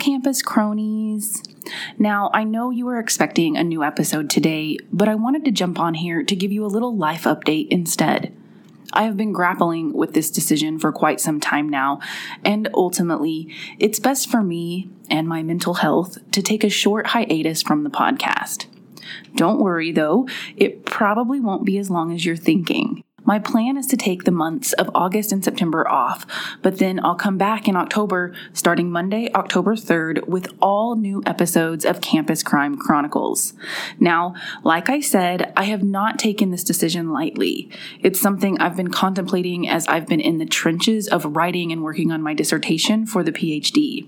campus cronies. Now, I know you were expecting a new episode today, but I wanted to jump on here to give you a little life update instead. I have been grappling with this decision for quite some time now, and ultimately, it's best for me and my mental health to take a short hiatus from the podcast. Don't worry though, it probably won't be as long as you're thinking. My plan is to take the months of August and September off, but then I'll come back in October, starting Monday, October 3rd, with all new episodes of Campus Crime Chronicles. Now, like I said, I have not taken this decision lightly. It's something I've been contemplating as I've been in the trenches of writing and working on my dissertation for the PhD.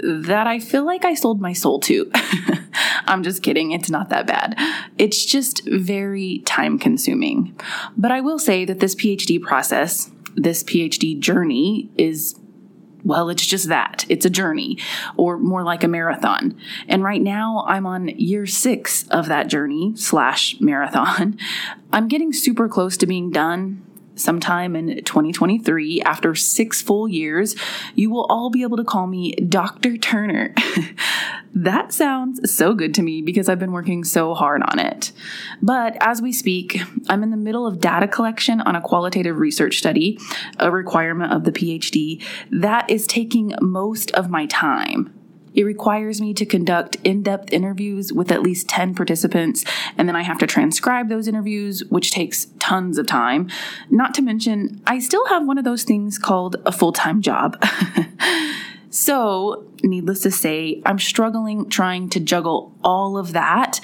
That I feel like I sold my soul to. I'm just kidding, it's not that bad. It's just very time consuming. But I will say that this PhD process, this PhD journey is well, it's just that. It's a journey, or more like a marathon. And right now, I'm on year six of that journey slash marathon. I'm getting super close to being done sometime in 2023, after six full years, you will all be able to call me Dr. Turner. that sounds so good to me because I've been working so hard on it. But as we speak, I'm in the middle of data collection on a qualitative research study, a requirement of the PhD, that is taking most of my time. It requires me to conduct in depth interviews with at least 10 participants, and then I have to transcribe those interviews, which takes tons of time. Not to mention, I still have one of those things called a full time job. So, needless to say, I'm struggling trying to juggle all of that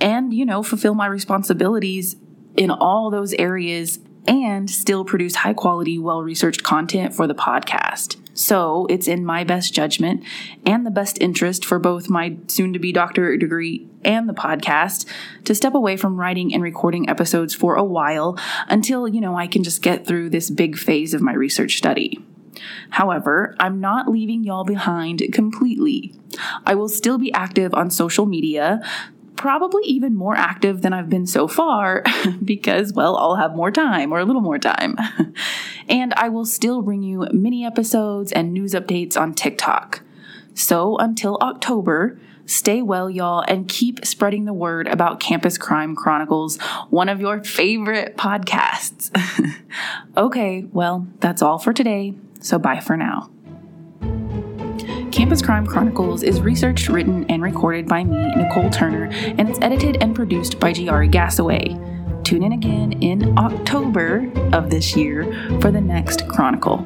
and, you know, fulfill my responsibilities in all those areas and still produce high quality, well researched content for the podcast. So it's in my best judgment and the best interest for both my soon to be doctorate degree and the podcast to step away from writing and recording episodes for a while until, you know, I can just get through this big phase of my research study. However, I'm not leaving y'all behind completely. I will still be active on social media, probably even more active than I've been so far because, well, I'll have more time or a little more time. and I will still bring you mini episodes and news updates on TikTok. So until October, stay well, y'all, and keep spreading the word about Campus Crime Chronicles, one of your favorite podcasts. okay, well, that's all for today. So bye for now. Campus Crime Chronicles is researched, written, and recorded by me, Nicole Turner, and it's edited and produced by Giari Gassaway. Tune in again in October of this year for the next Chronicle.